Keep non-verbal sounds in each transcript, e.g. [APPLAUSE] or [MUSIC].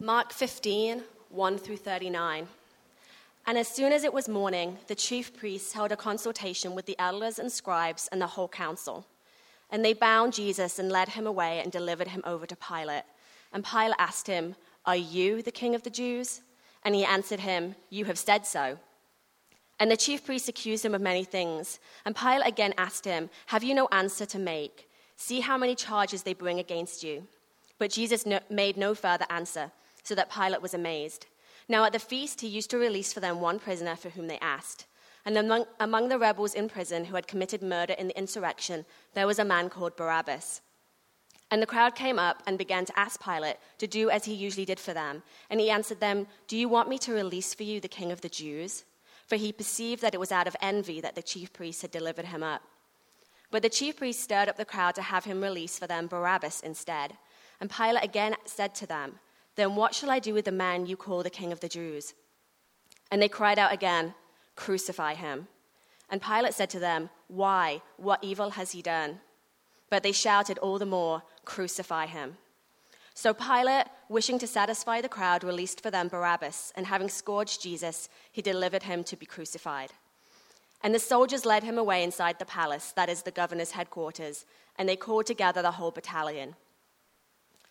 Mark 15, 1 through 39. And as soon as it was morning, the chief priests held a consultation with the elders and scribes and the whole council. And they bound Jesus and led him away and delivered him over to Pilate. And Pilate asked him, Are you the king of the Jews? And he answered him, You have said so. And the chief priests accused him of many things. And Pilate again asked him, Have you no answer to make? See how many charges they bring against you. But Jesus no, made no further answer so that Pilate was amazed. Now at the feast, he used to release for them one prisoner for whom they asked. And among, among the rebels in prison who had committed murder in the insurrection, there was a man called Barabbas. And the crowd came up and began to ask Pilate to do as he usually did for them. And he answered them, Do you want me to release for you the king of the Jews? For he perceived that it was out of envy that the chief priests had delivered him up. But the chief priests stirred up the crowd to have him release for them Barabbas instead. And Pilate again said to them, then what shall I do with the man you call the king of the Jews? And they cried out again, Crucify him. And Pilate said to them, Why? What evil has he done? But they shouted all the more, Crucify him. So Pilate, wishing to satisfy the crowd, released for them Barabbas, and having scourged Jesus, he delivered him to be crucified. And the soldiers led him away inside the palace, that is the governor's headquarters, and they called together the whole battalion.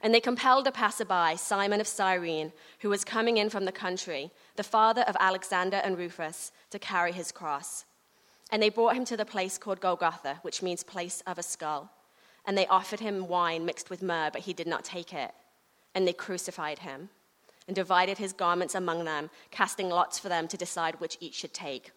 And they compelled a passerby, Simon of Cyrene, who was coming in from the country, the father of Alexander and Rufus, to carry his cross. And they brought him to the place called Golgotha, which means place of a skull. And they offered him wine mixed with myrrh, but he did not take it. And they crucified him and divided his garments among them, casting lots for them to decide which each should take.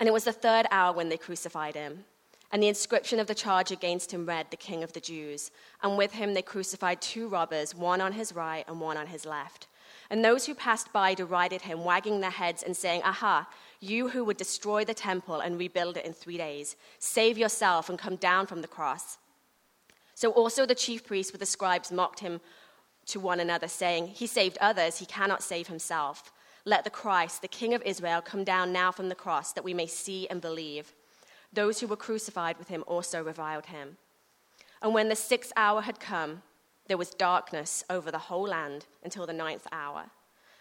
And it was the third hour when they crucified him. And the inscription of the charge against him read, The King of the Jews. And with him they crucified two robbers, one on his right and one on his left. And those who passed by derided him, wagging their heads and saying, Aha, you who would destroy the temple and rebuild it in three days, save yourself and come down from the cross. So also the chief priests with the scribes mocked him to one another, saying, He saved others, he cannot save himself. Let the Christ, the King of Israel, come down now from the cross, that we may see and believe. Those who were crucified with him also reviled him. And when the sixth hour had come, there was darkness over the whole land until the ninth hour.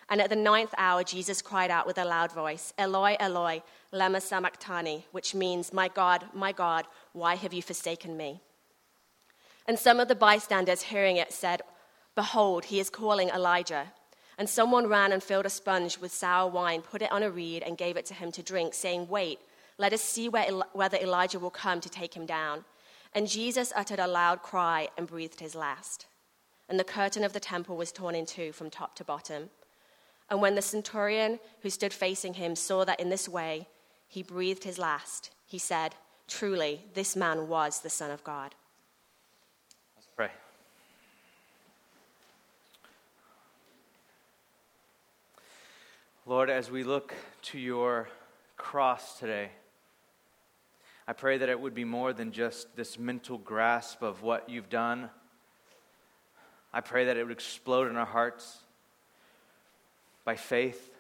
And at the ninth hour, Jesus cried out with a loud voice, Eloi, Eloi, lema sabachthani, which means, My God, my God, why have you forsaken me? And some of the bystanders hearing it said, Behold, he is calling Elijah. And someone ran and filled a sponge with sour wine, put it on a reed, and gave it to him to drink, saying, Wait let us see whether Elijah will come to take him down. And Jesus uttered a loud cry and breathed his last. And the curtain of the temple was torn in two from top to bottom. And when the centurion who stood facing him saw that in this way he breathed his last, he said, Truly, this man was the Son of God. Let's pray. Lord, as we look to your cross today, I pray that it would be more than just this mental grasp of what you've done. I pray that it would explode in our hearts by faith,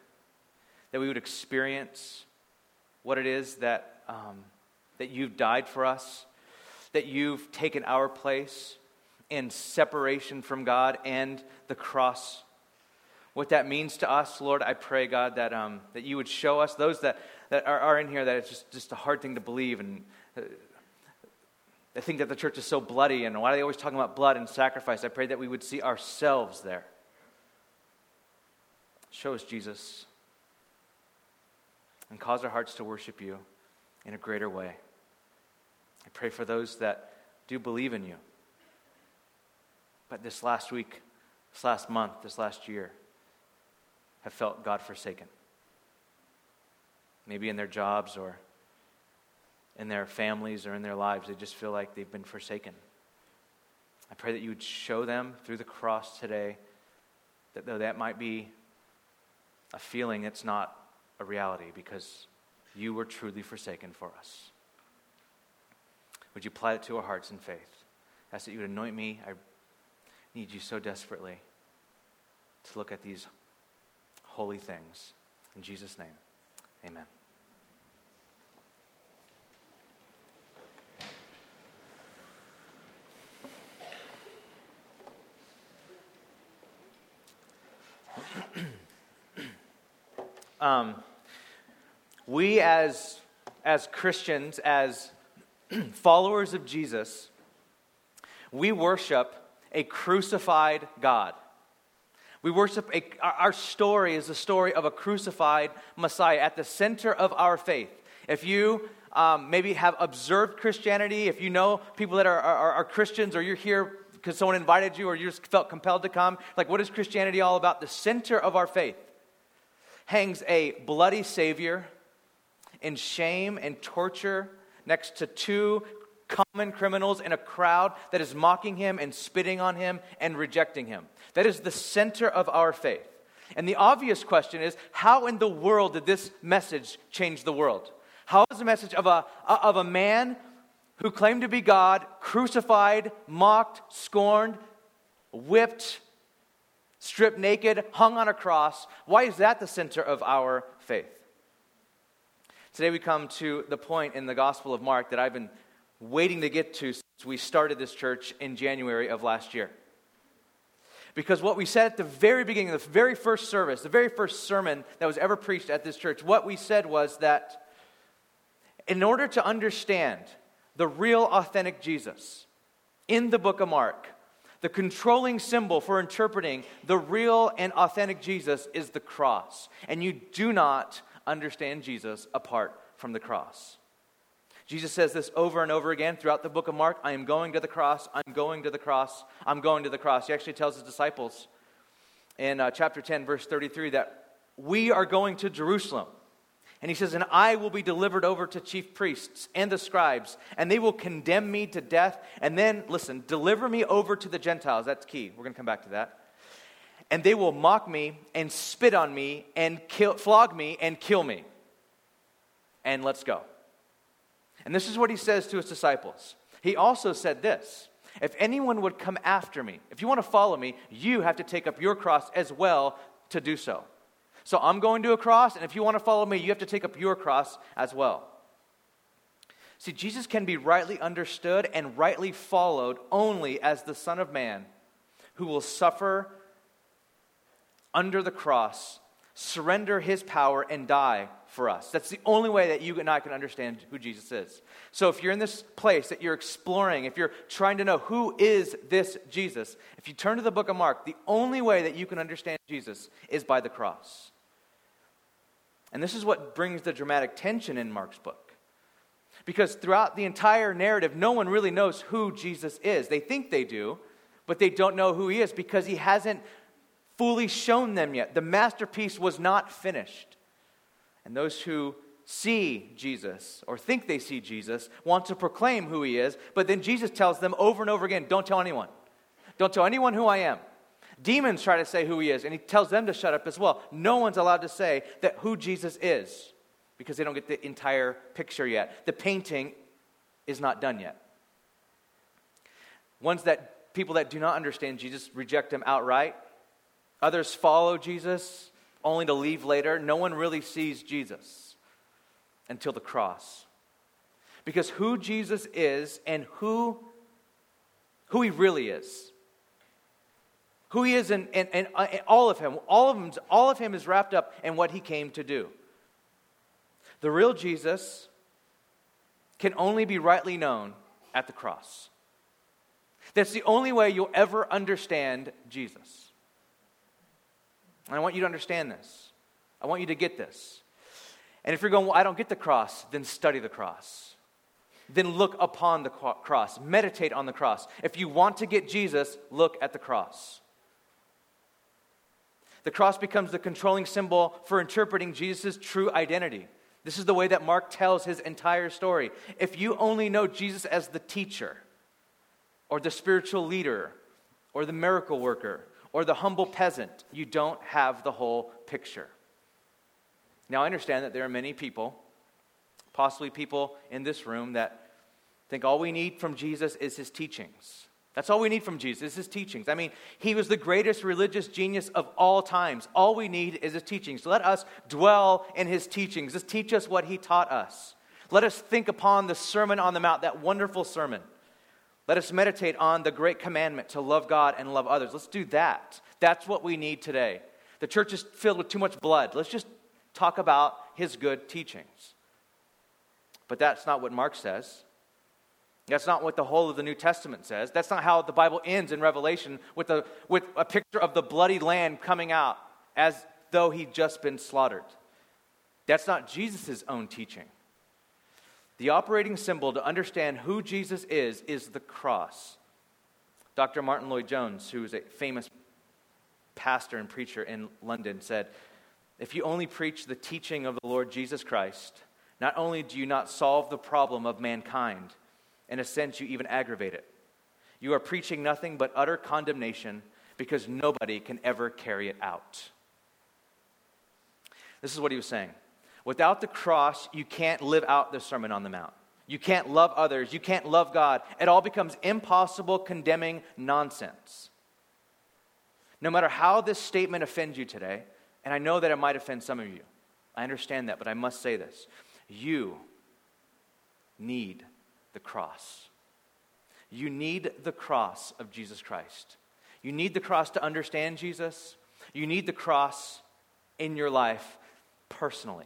that we would experience what it is that, um, that you've died for us, that you've taken our place in separation from God and the cross. What that means to us, Lord, I pray, God, that, um, that you would show us, those that that are, are in here that it's just, just a hard thing to believe. And uh, they think that the church is so bloody. And why are they always talking about blood and sacrifice? I pray that we would see ourselves there. Show us Jesus and cause our hearts to worship you in a greater way. I pray for those that do believe in you. But this last week, this last month, this last year, have felt God forsaken maybe in their jobs or in their families or in their lives. They just feel like they've been forsaken. I pray that you would show them through the cross today that though that might be a feeling, it's not a reality because you were truly forsaken for us. Would you apply it to our hearts in faith? Ask that you would anoint me. I need you so desperately to look at these holy things. In Jesus' name, amen. Um, we as, as Christians, as [CLEARS THROAT] followers of Jesus, we worship a crucified God. We worship a, our story is the story of a crucified Messiah at the center of our faith. If you um, maybe have observed Christianity, if you know people that are, are, are Christians, or you're here because someone invited you, or you just felt compelled to come, like what is Christianity all about? The center of our faith hangs a bloody Savior in shame and torture next to two common criminals in a crowd that is mocking him and spitting on him and rejecting him. That is the center of our faith. And the obvious question is how in the world did this message change the world? How is the message of a, of a man who claimed to be God, crucified, mocked, scorned, whipped, stripped naked, hung on a cross, why is that the center of our faith? Today we come to the point in the Gospel of Mark that I've been waiting to get to since we started this church in January of last year. Because what we said at the very beginning, the very first service, the very first sermon that was ever preached at this church, what we said was that in order to understand the real, authentic Jesus in the book of Mark, the controlling symbol for interpreting the real and authentic Jesus is the cross. And you do not understand Jesus apart from the cross. Jesus says this over and over again throughout the book of Mark I am going to the cross, I'm going to the cross, I'm going to the cross. He actually tells his disciples in uh, chapter 10, verse 33, that we are going to Jerusalem. And he says, And I will be delivered over to chief priests and the scribes, and they will condemn me to death. And then, listen, deliver me over to the Gentiles. That's key. We're going to come back to that. And they will mock me and spit on me and kill, flog me and kill me. And let's go. And this is what he says to his disciples. He also said this If anyone would come after me, if you want to follow me, you have to take up your cross as well to do so. So I'm going to a cross, and if you want to follow me, you have to take up your cross as well. See, Jesus can be rightly understood and rightly followed only as the Son of Man who will suffer under the cross, surrender his power, and die for us. That's the only way that you and I can understand who Jesus is. So if you're in this place that you're exploring, if you're trying to know who is this Jesus, if you turn to the book of Mark, the only way that you can understand Jesus is by the cross. And this is what brings the dramatic tension in Mark's book. Because throughout the entire narrative, no one really knows who Jesus is. They think they do, but they don't know who he is because he hasn't fully shown them yet. The masterpiece was not finished. And those who see Jesus or think they see Jesus want to proclaim who he is, but then Jesus tells them over and over again don't tell anyone. Don't tell anyone who I am. Demons try to say who he is, and he tells them to shut up as well. No one's allowed to say that who Jesus is because they don't get the entire picture yet. The painting is not done yet. Ones that people that do not understand Jesus reject him outright. Others follow Jesus only to leave later. No one really sees Jesus until the cross. Because who Jesus is and who, who he really is, who he is and, and, and, uh, and all of him, all of him, all of him is wrapped up in what he came to do. The real Jesus can only be rightly known at the cross. That's the only way you'll ever understand Jesus. And I want you to understand this. I want you to get this. And if you're going, well, I don't get the cross, then study the cross. Then look upon the cross. Meditate on the cross. If you want to get Jesus, look at the cross. The cross becomes the controlling symbol for interpreting Jesus' true identity. This is the way that Mark tells his entire story. If you only know Jesus as the teacher, or the spiritual leader, or the miracle worker, or the humble peasant, you don't have the whole picture. Now, I understand that there are many people, possibly people in this room, that think all we need from Jesus is his teachings. That's all we need from Jesus, is his teachings. I mean, he was the greatest religious genius of all times. All we need is his teachings. Let us dwell in his teachings. Just teach us what he taught us. Let us think upon the Sermon on the Mount, that wonderful sermon. Let us meditate on the great commandment to love God and love others. Let's do that. That's what we need today. The church is filled with too much blood. Let's just talk about his good teachings. But that's not what Mark says. That's not what the whole of the New Testament says. That's not how the Bible ends in Revelation with a, with a picture of the bloody lamb coming out as though he'd just been slaughtered. That's not Jesus' own teaching. The operating symbol to understand who Jesus is is the cross. Dr. Martyn Lloyd-Jones, who is a famous pastor and preacher in London, said, If you only preach the teaching of the Lord Jesus Christ, not only do you not solve the problem of mankind, in a sense, you even aggravate it. You are preaching nothing but utter condemnation because nobody can ever carry it out. This is what he was saying. Without the cross, you can't live out the Sermon on the Mount. You can't love others. You can't love God. It all becomes impossible, condemning nonsense. No matter how this statement offends you today, and I know that it might offend some of you, I understand that, but I must say this. You need the cross. You need the cross of Jesus Christ. You need the cross to understand Jesus. You need the cross in your life personally.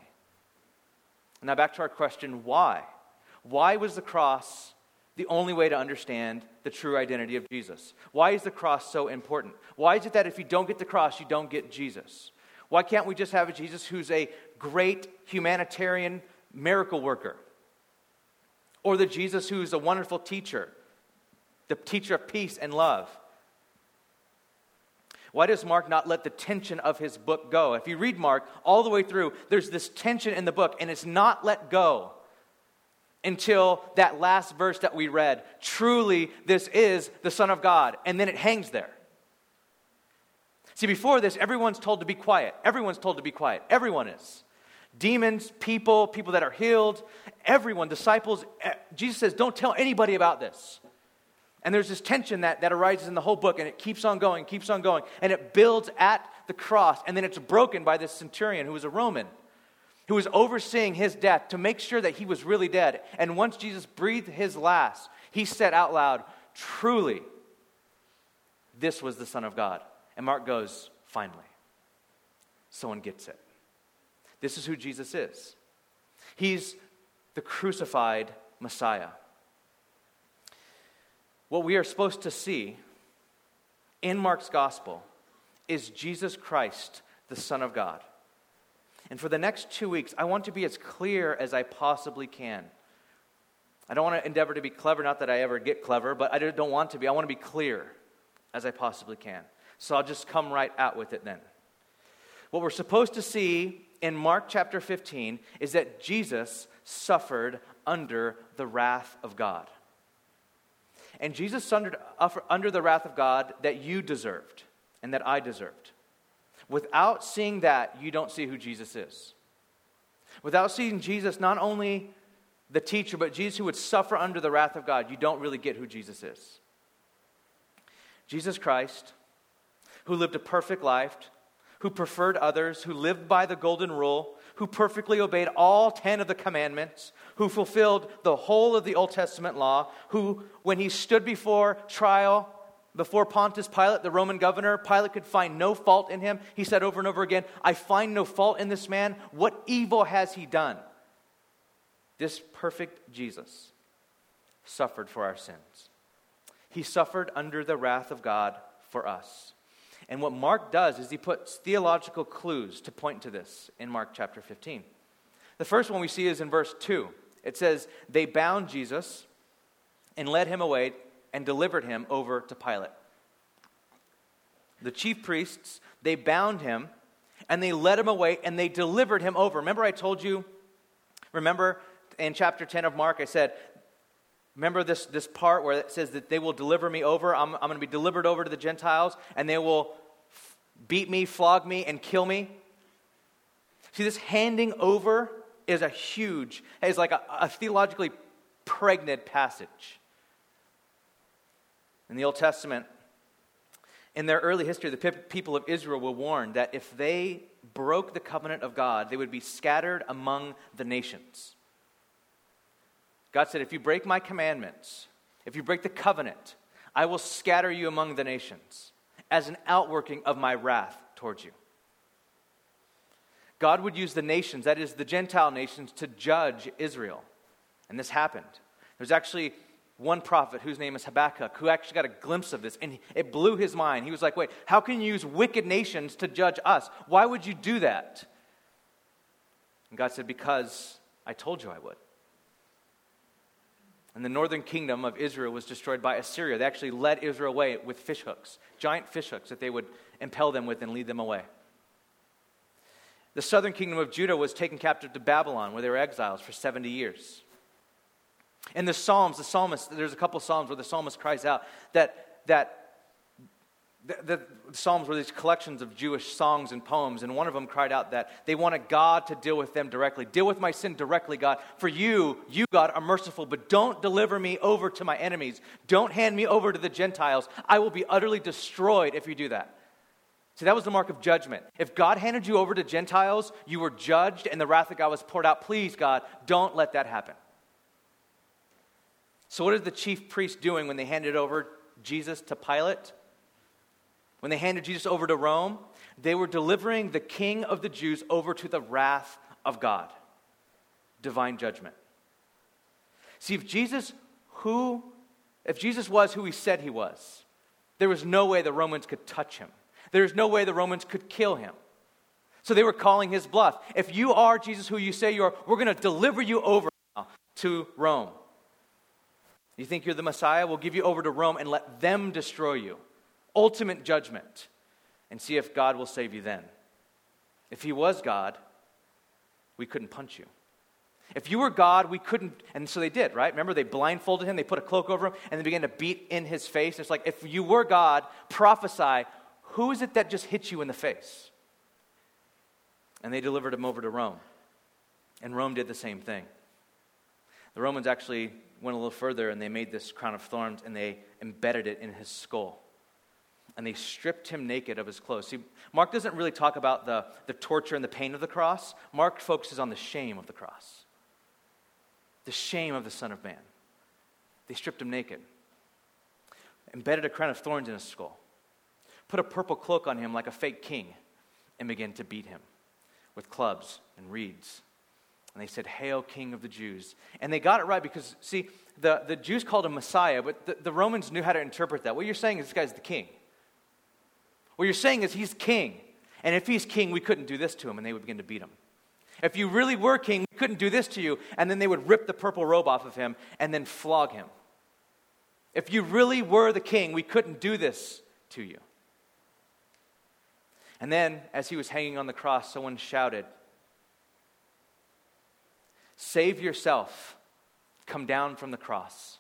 Now, back to our question why? Why was the cross the only way to understand the true identity of Jesus? Why is the cross so important? Why is it that if you don't get the cross, you don't get Jesus? Why can't we just have a Jesus who's a great humanitarian miracle worker? Or the Jesus who's a wonderful teacher, the teacher of peace and love? Why does Mark not let the tension of his book go? If you read Mark all the way through, there's this tension in the book, and it's not let go until that last verse that we read. Truly, this is the Son of God. And then it hangs there. See, before this, everyone's told to be quiet. Everyone's told to be quiet. Everyone is. Demons, people, people that are healed, everyone, disciples. Eh, Jesus says, don't tell anybody about this. And there's this tension that, that arises in the whole book, and it keeps on going, keeps on going, and it builds at the cross, and then it's broken by this centurion who was a Roman, who was overseeing his death to make sure that he was really dead. And once Jesus breathed his last, he said out loud, Truly, this was the Son of God. And Mark goes, Finally, someone gets it. This is who Jesus is. He's the crucified Messiah what we are supposed to see in Mark's gospel is Jesus Christ, the Son of God. And for the next two weeks, I want to be as clear as I possibly can. I don't want to endeavor to be clever, not that I ever get clever, but I don't want to be. I want to be clear as I possibly can. So I'll just come right out with it then. What we're supposed to see in Mark chapter 15 is that Jesus suffered under the wrath of God. And Jesus suffered uh, under the wrath of God that you deserved and that I deserved. Without seeing that, you don't see who Jesus is. Without seeing Jesus, not only the teacher, but Jesus who would suffer under the wrath of God, you don't really get who Jesus is. Jesus Christ, who lived a perfect life, who preferred others, who lived by the golden rule, who perfectly obeyed all 10 of the commandments, who fulfilled the whole of the Old Testament law, who, when he stood before trial, before Pontius Pilate, the Roman governor, Pilate could find no fault in him. He said over and over again, I find no fault in this man. What evil has he done? This perfect Jesus suffered for our sins. He suffered under the wrath of God for us. And what Mark does is he puts theological clues to point to this in Mark chapter 15. The first one we see is in verse 2. It says, They bound Jesus and led him away and delivered him over to Pilate. The chief priests, they bound him and they led him away and they delivered him over. Remember, I told you, remember in chapter 10 of Mark, I said, Remember this, this part where it says that they will deliver me over? I'm, I'm going to be delivered over to the Gentiles, and they will beat me, flog me, and kill me. See, this handing over is a huge, is like a, a theologically pregnant passage. In the Old Testament, in their early history, the people of Israel were warned that if they broke the covenant of God, they would be scattered among the nations. God said, If you break my commandments, if you break the covenant, I will scatter you among the nations as an outworking of my wrath towards you. God would use the nations, that is, the Gentile nations, to judge Israel. And this happened. There's actually one prophet whose name is Habakkuk who actually got a glimpse of this and it blew his mind. He was like, wait, how can you use wicked nations to judge us? Why would you do that? And God said, because I told you I would. And the northern kingdom of Israel was destroyed by Assyria. They actually led Israel away with fish hooks, giant fish hooks that they would impel them with and lead them away. The southern kingdom of Judah was taken captive to Babylon, where they were exiles for 70 years. In the Psalms, the psalmist, there's a couple of Psalms where the psalmist cries out that, that the, the, Psalms were these collections of Jewish songs and poems, and one of them cried out that they wanted God to deal with them directly. Deal with my sin directly, God. For you, you, God, are merciful, but don't deliver me over to my enemies. Don't hand me over to the Gentiles. I will be utterly destroyed if you do that. See, that was the mark of judgment. If God handed you over to Gentiles, you were judged and the wrath of God was poured out. Please, God, don't let that happen. So, what is the chief priest doing when they handed over Jesus to Pilate? When they handed Jesus over to Rome, they were delivering the king of the Jews over to the wrath of God, divine judgment. See, if Jesus, who, if Jesus was who he said he was, there was no way the Romans could touch him. There's no way the Romans could kill him. So they were calling his bluff. If you are Jesus who you say you are, we're going to deliver you over to Rome. You think you're the Messiah? We'll give you over to Rome and let them destroy you. Ultimate judgment. And see if God will save you then. If he was God, we couldn't punch you. If you were God, we couldn't. And so they did, right? Remember, they blindfolded him, they put a cloak over him, and they began to beat in his face. It's like, if you were God, prophesy who is it that just hit you in the face? And they delivered him over to Rome. And Rome did the same thing. The Romans actually went a little further and they made this crown of thorns and they embedded it in his skull. And they stripped him naked of his clothes. See, Mark doesn't really talk about the, the torture and the pain of the cross. Mark focuses on the shame of the cross, the shame of the Son of Man. They stripped him naked, embedded a crown of thorns in his skull put a purple cloak on him like a fake king, and began to beat him with clubs and reeds. And they said, Hail, King of the Jews. And they got it right because, see, the, the Jews called him Messiah, but the, the Romans knew how to interpret that. What you're saying is this guy's the king. What you're saying is he's king. And if he's king, we couldn't do this to him, and they would begin to beat him. If you really were king, we couldn't do this to you, and then they would rip the purple robe off of him and then flog him. If you really were the king, we couldn't do this to you. And then, as he was hanging on the cross, someone shouted, Save yourself, come down from the cross.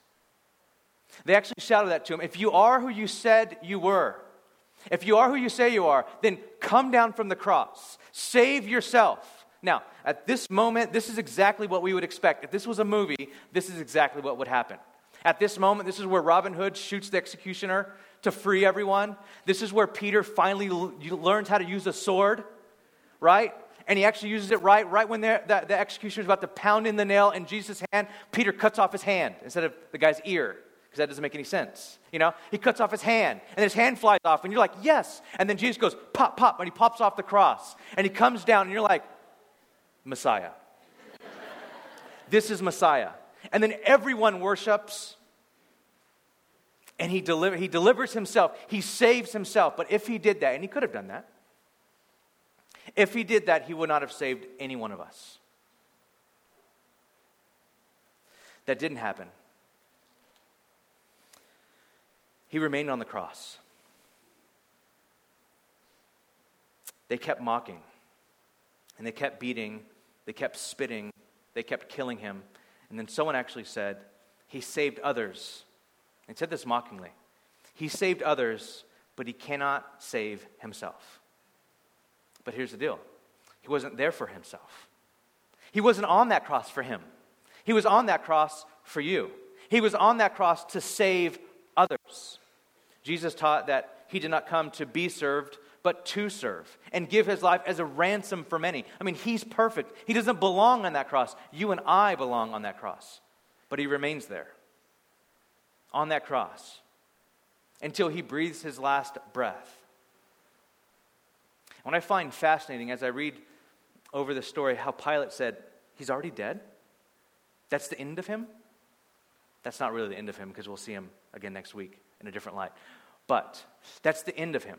They actually shouted that to him. If you are who you said you were, if you are who you say you are, then come down from the cross. Save yourself. Now, at this moment, this is exactly what we would expect. If this was a movie, this is exactly what would happen. At this moment, this is where Robin Hood shoots the executioner to free everyone. This is where Peter finally l- learns how to use a sword, right? And he actually uses it right, right when the, the executioner is about to pound in the nail in Jesus' hand. Peter cuts off his hand instead of the guy's ear, because that doesn't make any sense. You know, he cuts off his hand, and his hand flies off, and you're like, yes. And then Jesus goes, pop, pop, and he pops off the cross, and he comes down, and you're like, Messiah. this is Messiah. And then everyone worships and he, deliver, he delivers himself. He saves himself. But if he did that, and he could have done that, if he did that, he would not have saved any one of us. That didn't happen. He remained on the cross. They kept mocking, and they kept beating, they kept spitting, they kept killing him. And then someone actually said, He saved others and said this mockingly. He saved others, but he cannot save himself. But here's the deal he wasn't there for himself, he wasn't on that cross for him. He was on that cross for you. He was on that cross to save others. Jesus taught that he did not come to be served, but to serve and give his life as a ransom for many. I mean, he's perfect. He doesn't belong on that cross. You and I belong on that cross. But he remains there on that cross until he breathes his last breath. What I find fascinating as I read over the story, how Pilate said, He's already dead? That's the end of him? That's not really the end of him because we'll see him again next week in a different light. But that's the end of him.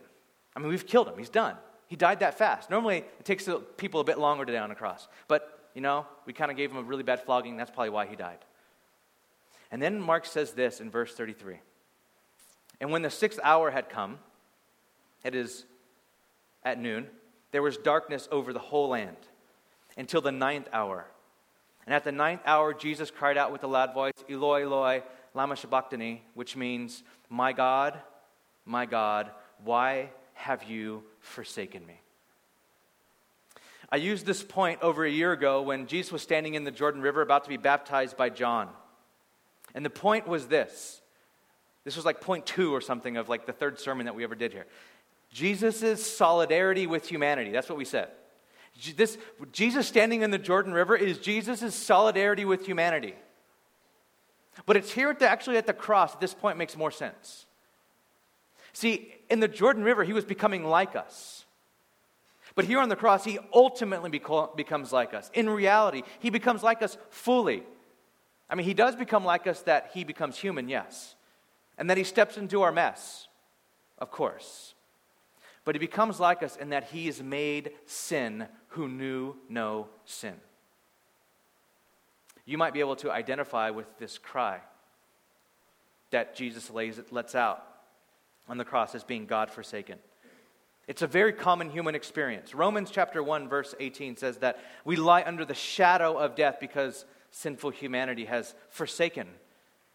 I mean, we've killed him. He's done. He died that fast. Normally, it takes people a bit longer to die on a cross. But, you know, we kind of gave him a really bad flogging. That's probably why he died. And then Mark says this in verse 33 And when the sixth hour had come, it is at noon, there was darkness over the whole land until the ninth hour. And at the ninth hour, Jesus cried out with a loud voice, Eloi, Eloi, lama sabachthani, which means, My God, my God, why have you forsaken me? I used this point over a year ago when Jesus was standing in the Jordan River about to be baptized by John. And the point was this this was like point two or something of like the third sermon that we ever did here. Jesus' solidarity with humanity. That's what we said. This, Jesus standing in the Jordan River is Jesus' solidarity with humanity. But it's here at the, actually at the cross at this point makes more sense. See, in the Jordan River, he was becoming like us. But here on the cross, he ultimately beco- becomes like us. In reality, he becomes like us fully. I mean, he does become like us that he becomes human, yes. And that he steps into our mess, of course. But he becomes like us in that he is made sin who knew no sin. You might be able to identify with this cry that Jesus lays, lets out on the cross as being God forsaken. It's a very common human experience. Romans chapter 1 verse 18 says that we lie under the shadow of death because sinful humanity has forsaken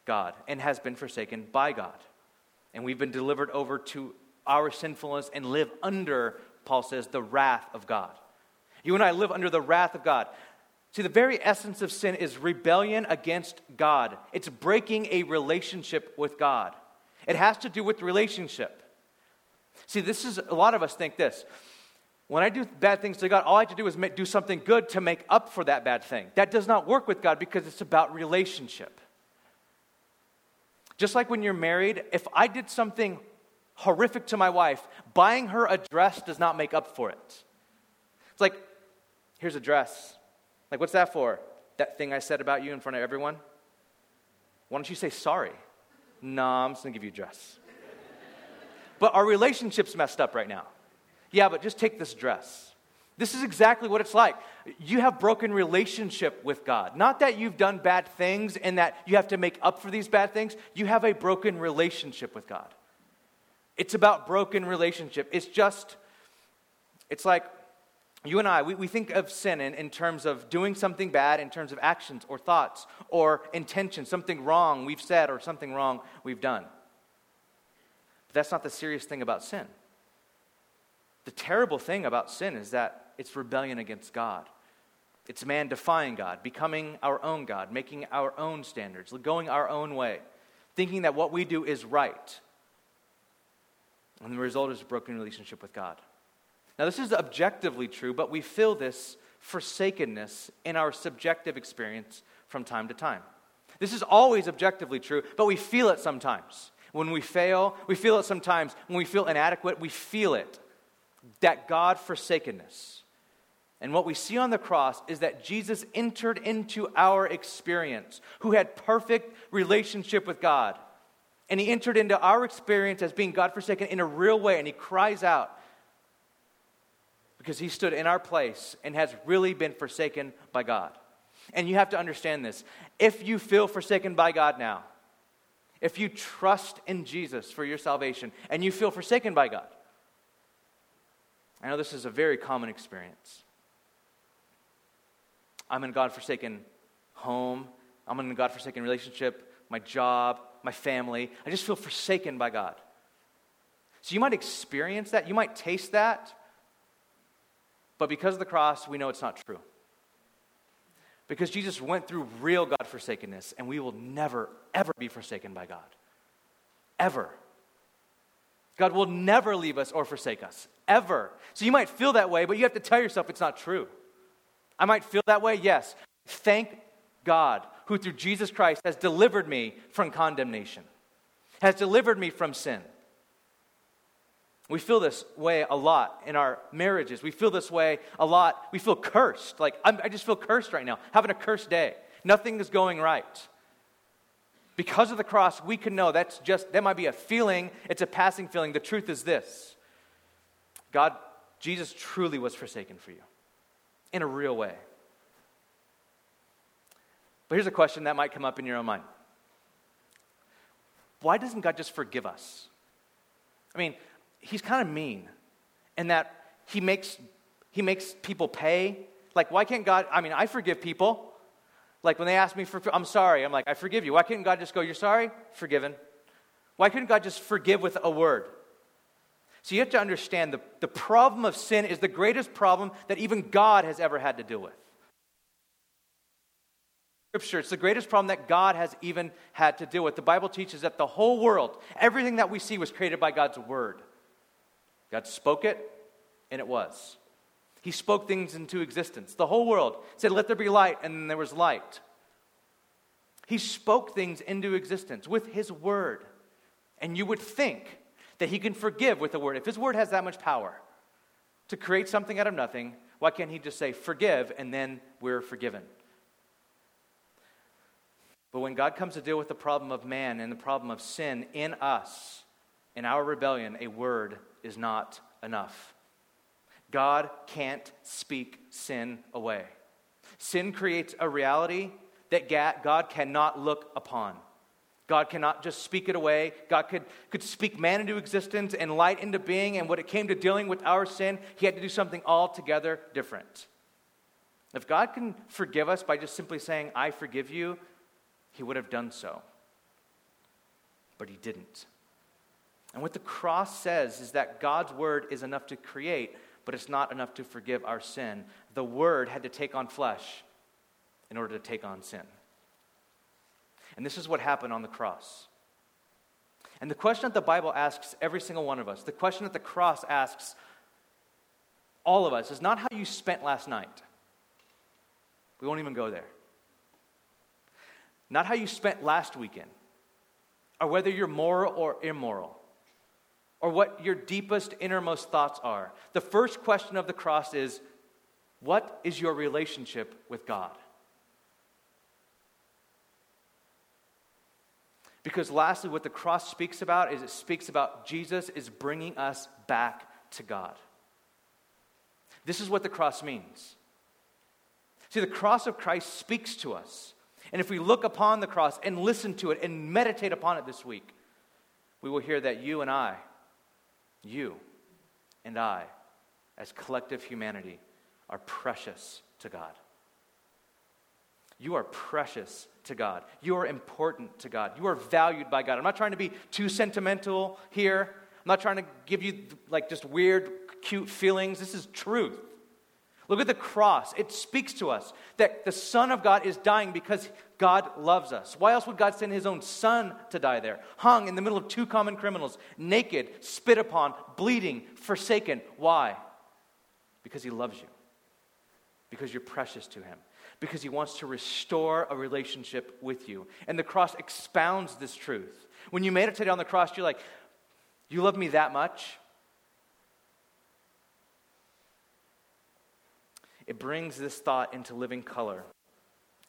God and has been forsaken by God. And we've been delivered over to our sinfulness and live under, Paul says, the wrath of God. You and I live under the wrath of God. See, the very essence of sin is rebellion against God, it's breaking a relationship with God. It has to do with relationship. See, this is a lot of us think this when I do bad things to God, all I have to do is do something good to make up for that bad thing. That does not work with God because it's about relationship. Just like when you're married, if I did something horrific to my wife, buying her a dress does not make up for it. It's like, here's a dress. Like, what's that for? That thing I said about you in front of everyone? Why don't you say sorry? No, I'm just gonna give you a dress. but our relationship's messed up right now. Yeah, but just take this dress. This is exactly what it's like. You have broken relationship with God. Not that you've done bad things and that you have to make up for these bad things. You have a broken relationship with God. It's about broken relationship. It's just, it's like you and I, we, we think of sin in, in terms of doing something bad, in terms of actions or thoughts or intention, something wrong we've said or something wrong we've done. But that's not the serious thing about sin. The terrible thing about sin is that it's rebellion against God. It's man defying God, becoming our own God, making our own standards, going our own way, thinking that what we do is right. And the result is a broken relationship with God. Now, this is objectively true, but we feel this forsakenness in our subjective experience from time to time. This is always objectively true, but we feel it sometimes. When we fail, we feel it sometimes. When we feel inadequate, we feel it that God forsakenness. And what we see on the cross is that Jesus entered into our experience, who had perfect relationship with God. And he entered into our experience as being God forsaken in a real way, and he cries out because he stood in our place and has really been forsaken by God. And you have to understand this. If you feel forsaken by God now, if you trust in Jesus for your salvation and you feel forsaken by God, I know this is a very common experience. I'm in a God forsaken home, I'm in a God forsaken relationship, my job, my family. I just feel forsaken by God. So you might experience that, you might taste that, but because of the cross, we know it's not true. Because Jesus went through real God forsakenness, and we will never, ever be forsaken by God. Ever. God will never leave us or forsake us, ever. So you might feel that way, but you have to tell yourself it's not true. I might feel that way, yes. Thank God, who through Jesus Christ has delivered me from condemnation, has delivered me from sin. We feel this way a lot in our marriages. We feel this way a lot. We feel cursed. Like, I'm, i just feel cursed right now, having a cursed day. Nothing is going right. Because of the cross, we can know that's just, that might be a feeling, it's a passing feeling. The truth is this God, Jesus truly was forsaken for you in a real way. But here's a question that might come up in your own mind Why doesn't God just forgive us? I mean, he's kind of mean in that he makes, he makes people pay. Like, why can't God? I mean, I forgive people. Like, when they ask me for, I'm sorry, I'm like, I forgive you. Why couldn't God just go, You're sorry? Forgiven. Why couldn't God just forgive with a word? So you have to understand the, the problem of sin is the greatest problem that even God has ever had to deal with. Scripture, it's the greatest problem that God has even had to deal with. The Bible teaches that the whole world, everything that we see, was created by God's Word. God spoke it, and it was. He spoke things into existence. The whole world said, Let there be light, and then there was light. He spoke things into existence with His word. And you would think that He can forgive with a word. If His word has that much power to create something out of nothing, why can't He just say, Forgive, and then we're forgiven? But when God comes to deal with the problem of man and the problem of sin in us, in our rebellion, a word is not enough. God can't speak sin away. Sin creates a reality that God cannot look upon. God cannot just speak it away. God could, could speak man into existence and light into being. And when it came to dealing with our sin, he had to do something altogether different. If God can forgive us by just simply saying, I forgive you, he would have done so. But he didn't. And what the cross says is that God's word is enough to create, but it's not enough to forgive our sin. The word had to take on flesh in order to take on sin. And this is what happened on the cross. And the question that the Bible asks every single one of us, the question that the cross asks all of us, is not how you spent last night. We won't even go there. Not how you spent last weekend, or whether you're moral or immoral or what your deepest, innermost thoughts are. The first question of the cross is what is your relationship with God? Because lastly, what the cross speaks about is it speaks about Jesus is bringing us back to God. This is what the cross means. See, the cross of Christ speaks to us. And if we look upon the cross and listen to it and meditate upon it this week, we will hear that you and I you and I, as collective humanity, are precious to God. You are precious to God. You are important to God. You are valued by God. I'm not trying to be too sentimental here. I'm not trying to give you like just weird, cute feelings. This is truth. Look at the cross. It speaks to us that the Son of God is dying because God loves us. Why else would God send his own Son to die there? Hung in the middle of two common criminals, naked, spit upon, bleeding, forsaken. Why? Because he loves you. Because you're precious to him. Because he wants to restore a relationship with you. And the cross expounds this truth. When you meditate on the cross, you're like, You love me that much? It brings this thought into living color.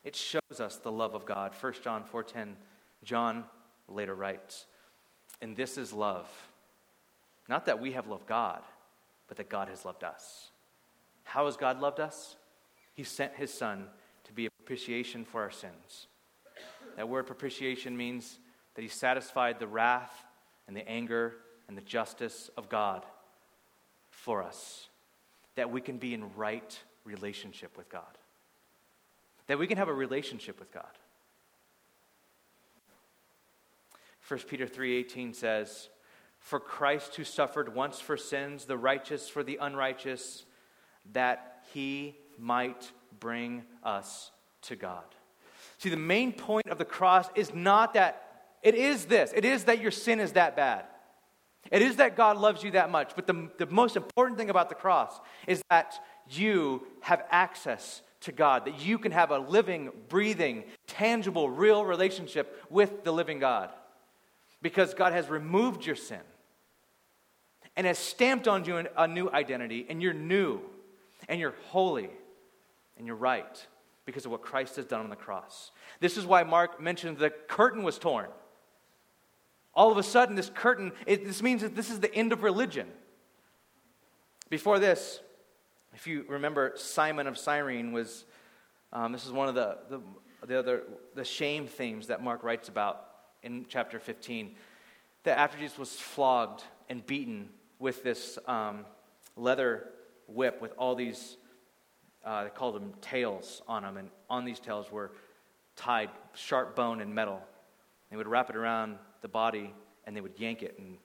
It shows us the love of God. 1 John 4:10, John later writes, "And this is love, not that we have loved God, but that God has loved us." How has God loved us? He sent his son to be a propitiation for our sins. That word propitiation means that he satisfied the wrath and the anger and the justice of God for us, that we can be in right relationship with God. That we can have a relationship with God. 1 Peter 3:18 says, "For Christ who suffered once for sins, the righteous for the unrighteous, that he might bring us to God." See, the main point of the cross is not that, it is this. It is that your sin is that bad. It is that God loves you that much. But the, the most important thing about the cross is that you have access to God, that you can have a living, breathing, tangible, real relationship with the living God. Because God has removed your sin and has stamped on you a new identity, and you're new, and you're holy, and you're right because of what Christ has done on the cross. This is why Mark mentioned the curtain was torn. All of a sudden, this curtain, it, this means that this is the end of religion. Before this, if you remember, Simon of Cyrene was, um, this is one of the, the, the other, the shame themes that Mark writes about in chapter 15. That after Jesus was flogged and beaten with this um, leather whip with all these, uh, they called them tails on them, and on these tails were tied sharp bone and metal. They would wrap it around the body and they would yank it, and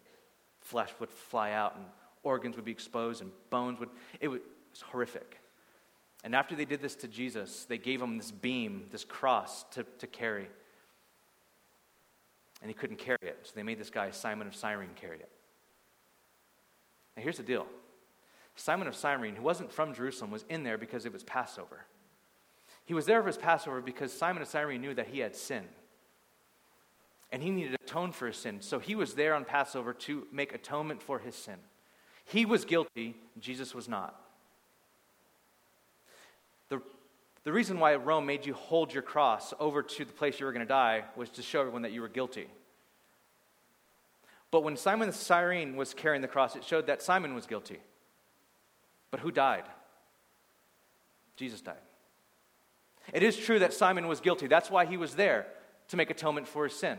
flesh would fly out, and organs would be exposed, and bones would. It was horrific. And after they did this to Jesus, they gave him this beam, this cross to, to carry. And he couldn't carry it. So they made this guy, Simon of Cyrene, carry it. Now here's the deal Simon of Cyrene, who wasn't from Jerusalem, was in there because it was Passover. He was there for his Passover because Simon of Cyrene knew that he had sinned and he needed to atone for his sin. So he was there on Passover to make atonement for his sin. He was guilty, Jesus was not. The, the reason why Rome made you hold your cross over to the place you were going to die was to show everyone that you were guilty. But when Simon the Cyrene was carrying the cross, it showed that Simon was guilty. But who died? Jesus died. It is true that Simon was guilty. That's why he was there to make atonement for his sin.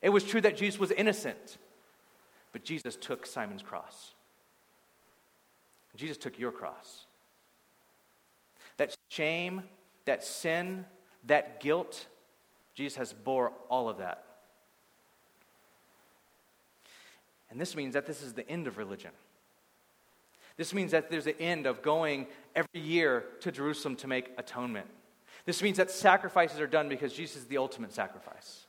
It was true that Jesus was innocent, but Jesus took Simon's cross. Jesus took your cross. That shame, that sin, that guilt, Jesus has bore all of that. And this means that this is the end of religion. This means that there's an end of going every year to Jerusalem to make atonement. This means that sacrifices are done because Jesus is the ultimate sacrifice.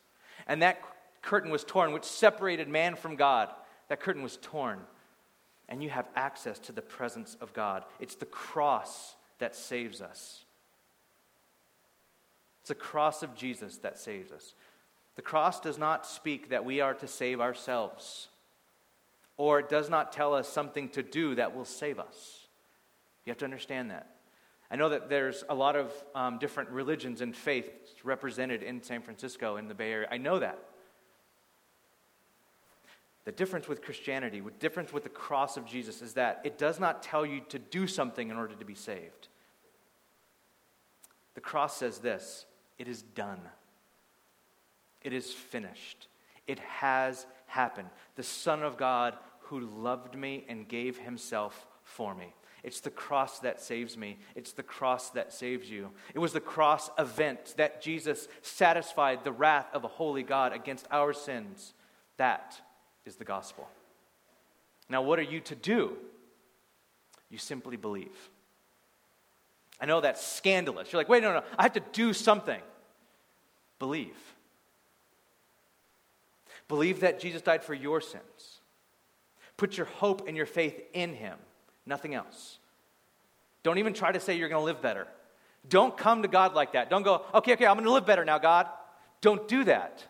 And that curtain was torn, which separated man from God. That curtain was torn. And you have access to the presence of God. It's the cross that saves us. It's the cross of Jesus that saves us. The cross does not speak that we are to save ourselves, or it does not tell us something to do that will save us. You have to understand that. I know that there's a lot of um, different religions and faiths represented in San Francisco, in the Bay Area. I know that. The difference with Christianity, the difference with the cross of Jesus, is that it does not tell you to do something in order to be saved. The cross says this it is done, it is finished, it has happened. The Son of God who loved me and gave himself for me. It's the cross that saves me. It's the cross that saves you. It was the cross event that Jesus satisfied the wrath of a holy God against our sins. That is the gospel. Now, what are you to do? You simply believe. I know that's scandalous. You're like, wait, no, no, I have to do something. Believe. Believe that Jesus died for your sins. Put your hope and your faith in him, nothing else. Don't even try to say you're going to live better. Don't come to God like that. Don't go, okay, okay, I'm going to live better now, God. Don't do that.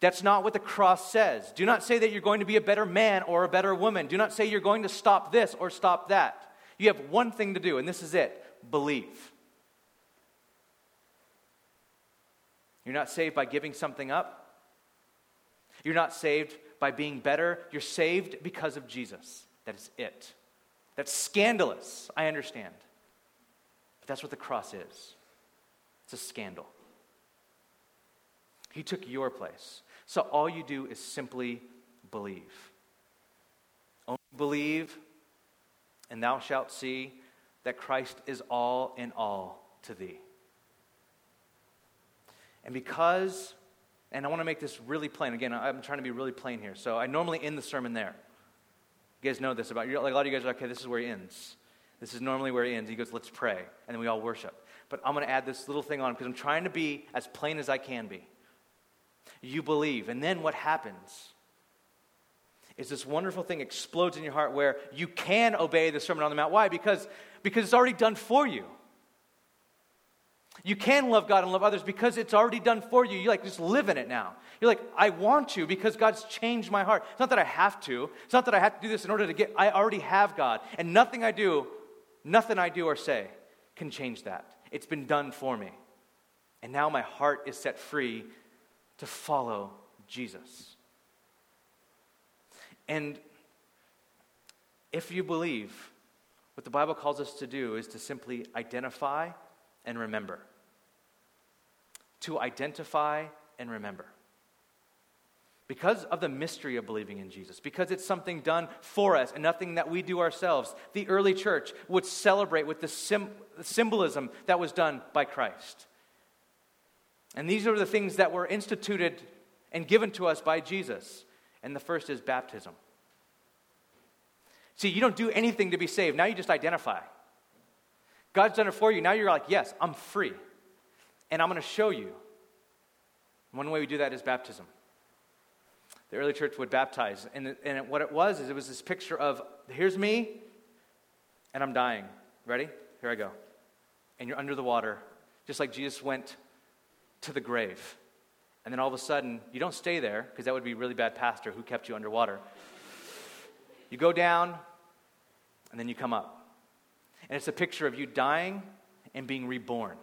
That's not what the cross says. Do not say that you're going to be a better man or a better woman. Do not say you're going to stop this or stop that. You have one thing to do, and this is it believe. You're not saved by giving something up. You're not saved by being better. You're saved because of Jesus. That is it. That's scandalous, I understand. But that's what the cross is it's a scandal. He took your place. So all you do is simply believe. Only believe, and thou shalt see that Christ is all in all to thee. And because, and I want to make this really plain. Again, I'm trying to be really plain here. So I normally end the sermon there. You guys know this about. Like a lot of you guys are like, okay, this is where he ends. This is normally where he ends. He goes, let's pray. And then we all worship. But I'm going to add this little thing on because I'm trying to be as plain as I can be. You believe. And then what happens? is this wonderful thing explodes in your heart where you can obey the Sermon on the Mount. Why? Because, because it's already done for you. You can love God and love others because it's already done for you. You like just live in it now. You're like, I want to because God's changed my heart. It's not that I have to. It's not that I have to do this in order to get. I already have God, and nothing I do, nothing I do or say, can change that. It's been done for me, and now my heart is set free to follow Jesus. And if you believe, what the Bible calls us to do is to simply identify and remember. To identify and remember. Because of the mystery of believing in Jesus, because it's something done for us and nothing that we do ourselves, the early church would celebrate with the, sim- symbolism that was done by Christ. And these are the things that were instituted and given to us by Jesus. And the first is baptism. See, you don't do anything to be saved. Now you just identify. God's done it for you. Now you're like, yes, I'm free. And I'm going to show you. One way we do that is baptism. The early church would baptize. And, and what it was is it was this picture of here's me, and I'm dying. Ready? Here I go. And you're under the water, just like Jesus went to the grave. And then all of a sudden, you don't stay there because that would be really bad pastor who kept you underwater. You go down, and then you come up. And it's a picture of you dying and being reborn.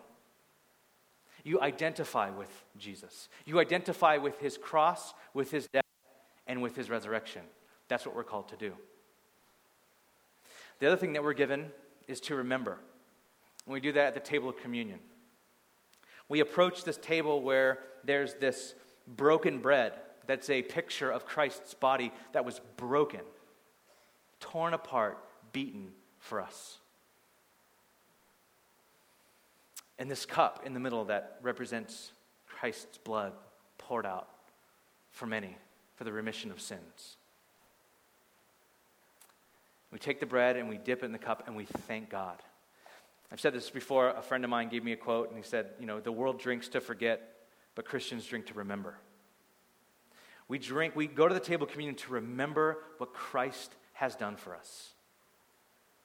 You identify with Jesus. You identify with his cross, with his death, and with his resurrection. That's what we're called to do. The other thing that we're given is to remember. And we do that at the table of communion. We approach this table where there's this broken bread that's a picture of Christ's body that was broken, torn apart, beaten for us. And this cup in the middle that represents Christ's blood poured out for many for the remission of sins. We take the bread and we dip it in the cup and we thank God. I've said this before. A friend of mine gave me a quote and he said, You know, the world drinks to forget, but Christians drink to remember. We drink, we go to the table communion to remember what Christ has done for us.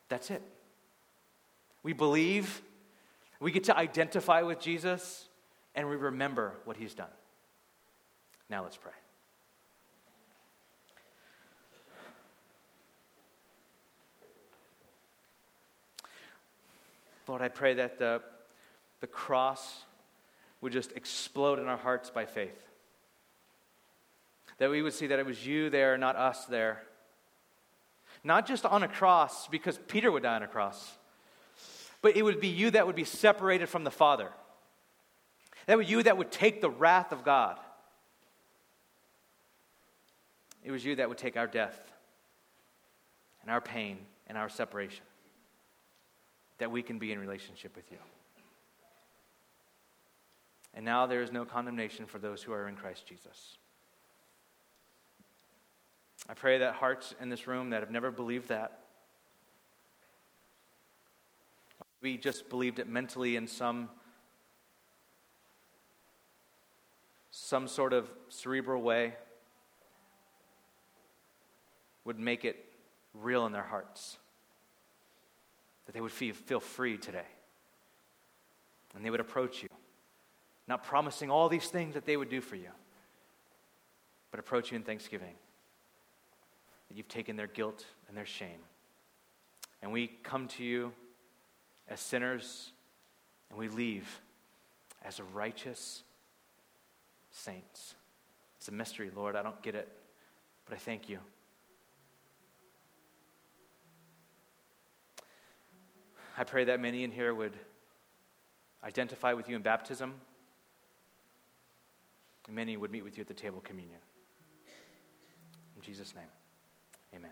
That's it. We believe, we get to identify with Jesus, and we remember what he's done. Now let's pray. Lord, I pray that the, the cross would just explode in our hearts by faith. That we would see that it was you there, not us there. Not just on a cross, because Peter would die on a cross, but it would be you that would be separated from the Father. That would you that would take the wrath of God. It was you that would take our death and our pain and our separation. That we can be in relationship with you. And now there is no condemnation for those who are in Christ Jesus. I pray that hearts in this room that have never believed that, we just believed it mentally in some some sort of cerebral way would make it real in their hearts that they would feel, feel free today and they would approach you not promising all these things that they would do for you but approach you in thanksgiving that you've taken their guilt and their shame. And we come to you as sinners, and we leave as righteous saints. It's a mystery, Lord. I don't get it, but I thank you. I pray that many in here would identify with you in baptism, and many would meet with you at the table communion. In Jesus' name. Amen.